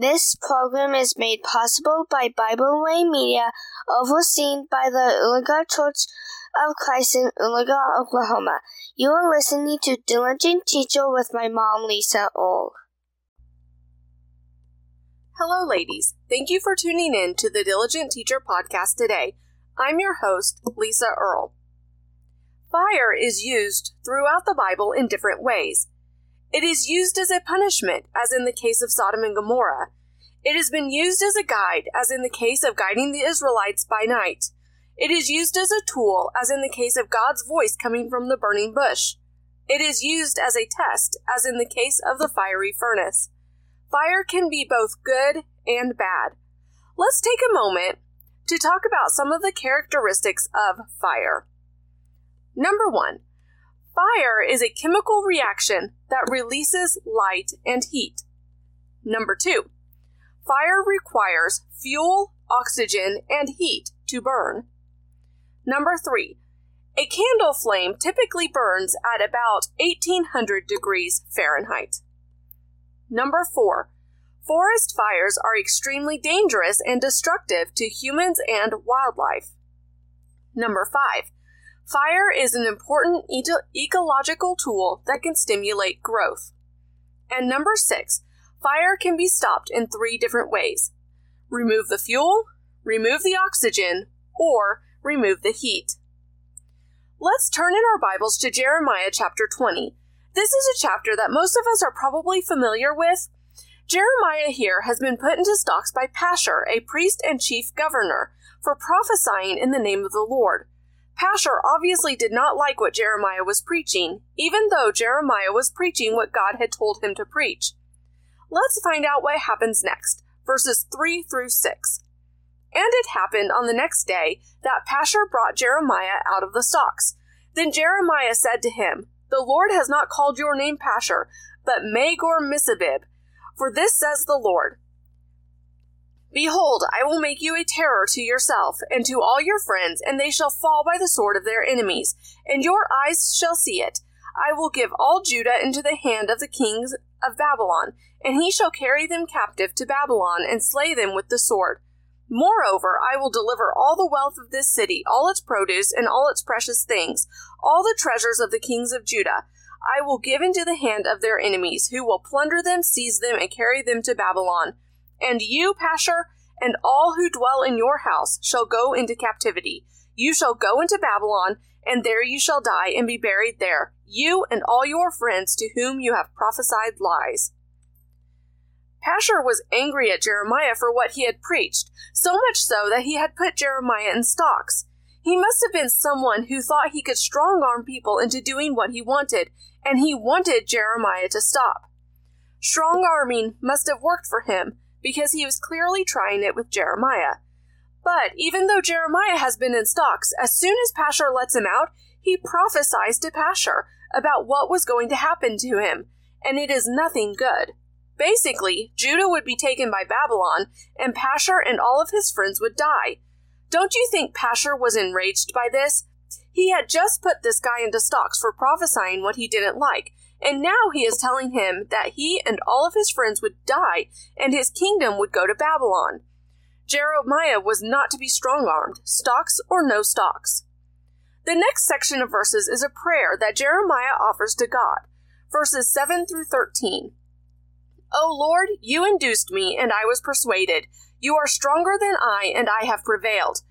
This program is made possible by Bible Way Media, overseen by the Oologah Church of Christ in Oologah, Oklahoma. You are listening to Diligent Teacher with my mom, Lisa Earl. Hello, ladies. Thank you for tuning in to the Diligent Teacher podcast today. I'm your host, Lisa Earl. Fire is used throughout the Bible in different ways. It is used as a punishment, as in the case of Sodom and Gomorrah. It has been used as a guide, as in the case of guiding the Israelites by night. It is used as a tool, as in the case of God's voice coming from the burning bush. It is used as a test, as in the case of the fiery furnace. Fire can be both good and bad. Let's take a moment to talk about some of the characteristics of fire. Number one, Fire is a chemical reaction that releases light and heat. Number two, fire requires fuel, oxygen, and heat to burn. Number three, a candle flame typically burns at about 1800 degrees Fahrenheit. Number four, forest fires are extremely dangerous and destructive to humans and wildlife. Number five, Fire is an important ecological tool that can stimulate growth. And number six, fire can be stopped in three different ways remove the fuel, remove the oxygen, or remove the heat. Let's turn in our Bibles to Jeremiah chapter 20. This is a chapter that most of us are probably familiar with. Jeremiah here has been put into stocks by Pashur, a priest and chief governor, for prophesying in the name of the Lord. Pashur obviously did not like what Jeremiah was preaching, even though Jeremiah was preaching what God had told him to preach. Let's find out what happens next, verses 3 through 6. And it happened on the next day that Pashur brought Jeremiah out of the stocks. Then Jeremiah said to him, The Lord has not called your name Pashur, but Magor Misabib. For this says the Lord, Behold, I will make you a terror to yourself and to all your friends, and they shall fall by the sword of their enemies, and your eyes shall see it. I will give all Judah into the hand of the kings of Babylon, and he shall carry them captive to Babylon and slay them with the sword. Moreover, I will deliver all the wealth of this city, all its produce, and all its precious things, all the treasures of the kings of Judah. I will give into the hand of their enemies, who will plunder them, seize them, and carry them to Babylon. And you, Pashur, and all who dwell in your house shall go into captivity. You shall go into Babylon, and there you shall die and be buried there, you and all your friends to whom you have prophesied lies. Pashur was angry at Jeremiah for what he had preached, so much so that he had put Jeremiah in stocks. He must have been someone who thought he could strong arm people into doing what he wanted, and he wanted Jeremiah to stop. Strong arming must have worked for him, because he was clearly trying it with Jeremiah. But even though Jeremiah has been in stocks, as soon as Pashur lets him out, he prophesies to Pashur about what was going to happen to him, and it is nothing good. Basically, Judah would be taken by Babylon, and Pashur and all of his friends would die. Don't you think Pashur was enraged by this? He had just put this guy into stocks for prophesying what he didn't like, and now he is telling him that he and all of his friends would die and his kingdom would go to Babylon. Jeremiah was not to be strong armed, stocks or no stocks. The next section of verses is a prayer that Jeremiah offers to God, verses 7 through 13. O Lord, you induced me, and I was persuaded. You are stronger than I, and I have prevailed.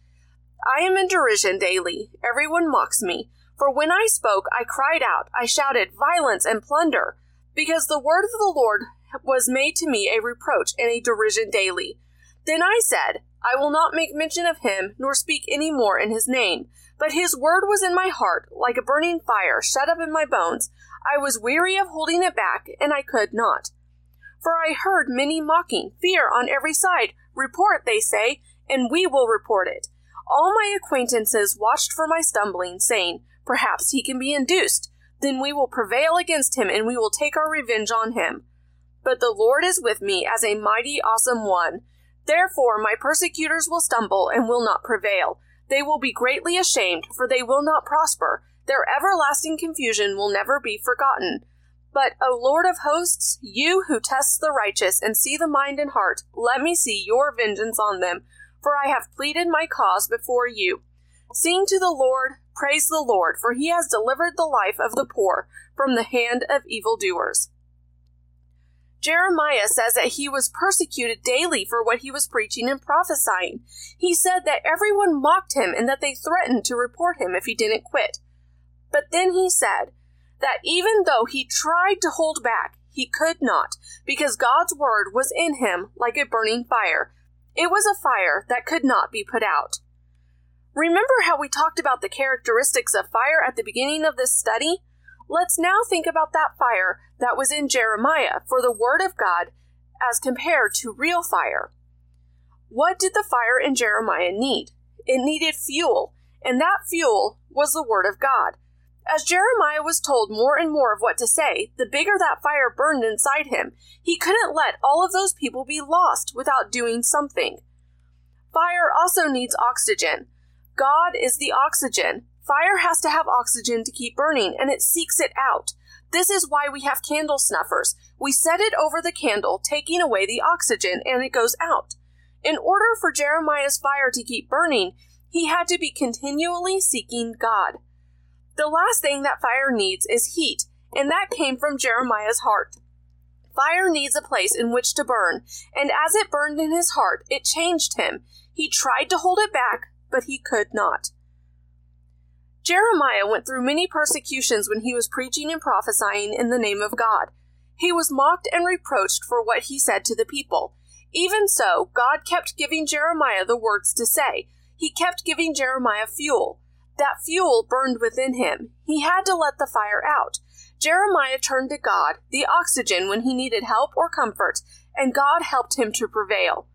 I am in derision daily. Everyone mocks me. For when I spoke, I cried out, I shouted, Violence and plunder! Because the word of the Lord was made to me a reproach and a derision daily. Then I said, I will not make mention of him, nor speak any more in his name. But his word was in my heart, like a burning fire, shut up in my bones. I was weary of holding it back, and I could not. For I heard many mocking, fear on every side. Report, they say, and we will report it. All my acquaintances watched for my stumbling, saying, Perhaps he can be induced. Then we will prevail against him, and we will take our revenge on him. But the Lord is with me as a mighty, awesome one. Therefore my persecutors will stumble and will not prevail. They will be greatly ashamed, for they will not prosper. Their everlasting confusion will never be forgotten. But, O Lord of hosts, you who test the righteous and see the mind and heart, let me see your vengeance on them, for I have pleaded my cause before you. Sing to the Lord, praise the Lord, for he has delivered the life of the poor from the hand of evildoers. Jeremiah says that he was persecuted daily for what he was preaching and prophesying. He said that everyone mocked him and that they threatened to report him if he didn't quit. But then he said that even though he tried to hold back, he could not, because God's word was in him like a burning fire. It was a fire that could not be put out. Remember how we talked about the characteristics of fire at the beginning of this study? Let's now think about that fire that was in Jeremiah for the Word of God as compared to real fire. What did the fire in Jeremiah need? It needed fuel, and that fuel was the Word of God. As Jeremiah was told more and more of what to say, the bigger that fire burned inside him. He couldn't let all of those people be lost without doing something. Fire also needs oxygen. God is the oxygen. Fire has to have oxygen to keep burning, and it seeks it out. This is why we have candle snuffers. We set it over the candle, taking away the oxygen, and it goes out. In order for Jeremiah's fire to keep burning, he had to be continually seeking God. The last thing that fire needs is heat, and that came from Jeremiah's heart. Fire needs a place in which to burn, and as it burned in his heart, it changed him. He tried to hold it back, but he could not. Jeremiah went through many persecutions when he was preaching and prophesying in the name of God. He was mocked and reproached for what he said to the people. Even so, God kept giving Jeremiah the words to say. He kept giving Jeremiah fuel. That fuel burned within him. He had to let the fire out. Jeremiah turned to God, the oxygen, when he needed help or comfort, and God helped him to prevail.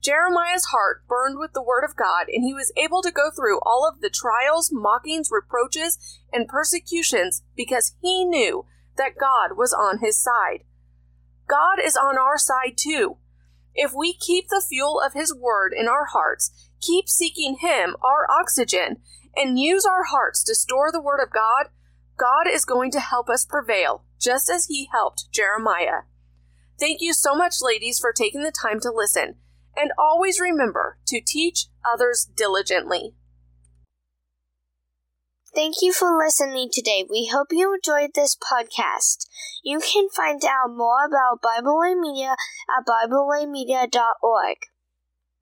Jeremiah's heart burned with the word of God, and he was able to go through all of the trials, mockings, reproaches, and persecutions because he knew that God was on his side. God is on our side too. If we keep the fuel of his word in our hearts, keep seeking him, our oxygen, and use our hearts to store the word of God, God is going to help us prevail, just as he helped Jeremiah. Thank you so much, ladies, for taking the time to listen. And always remember to teach others diligently. Thank you for listening today. We hope you enjoyed this podcast. You can find out more about Bible Way Media at BibleWayMedia.org.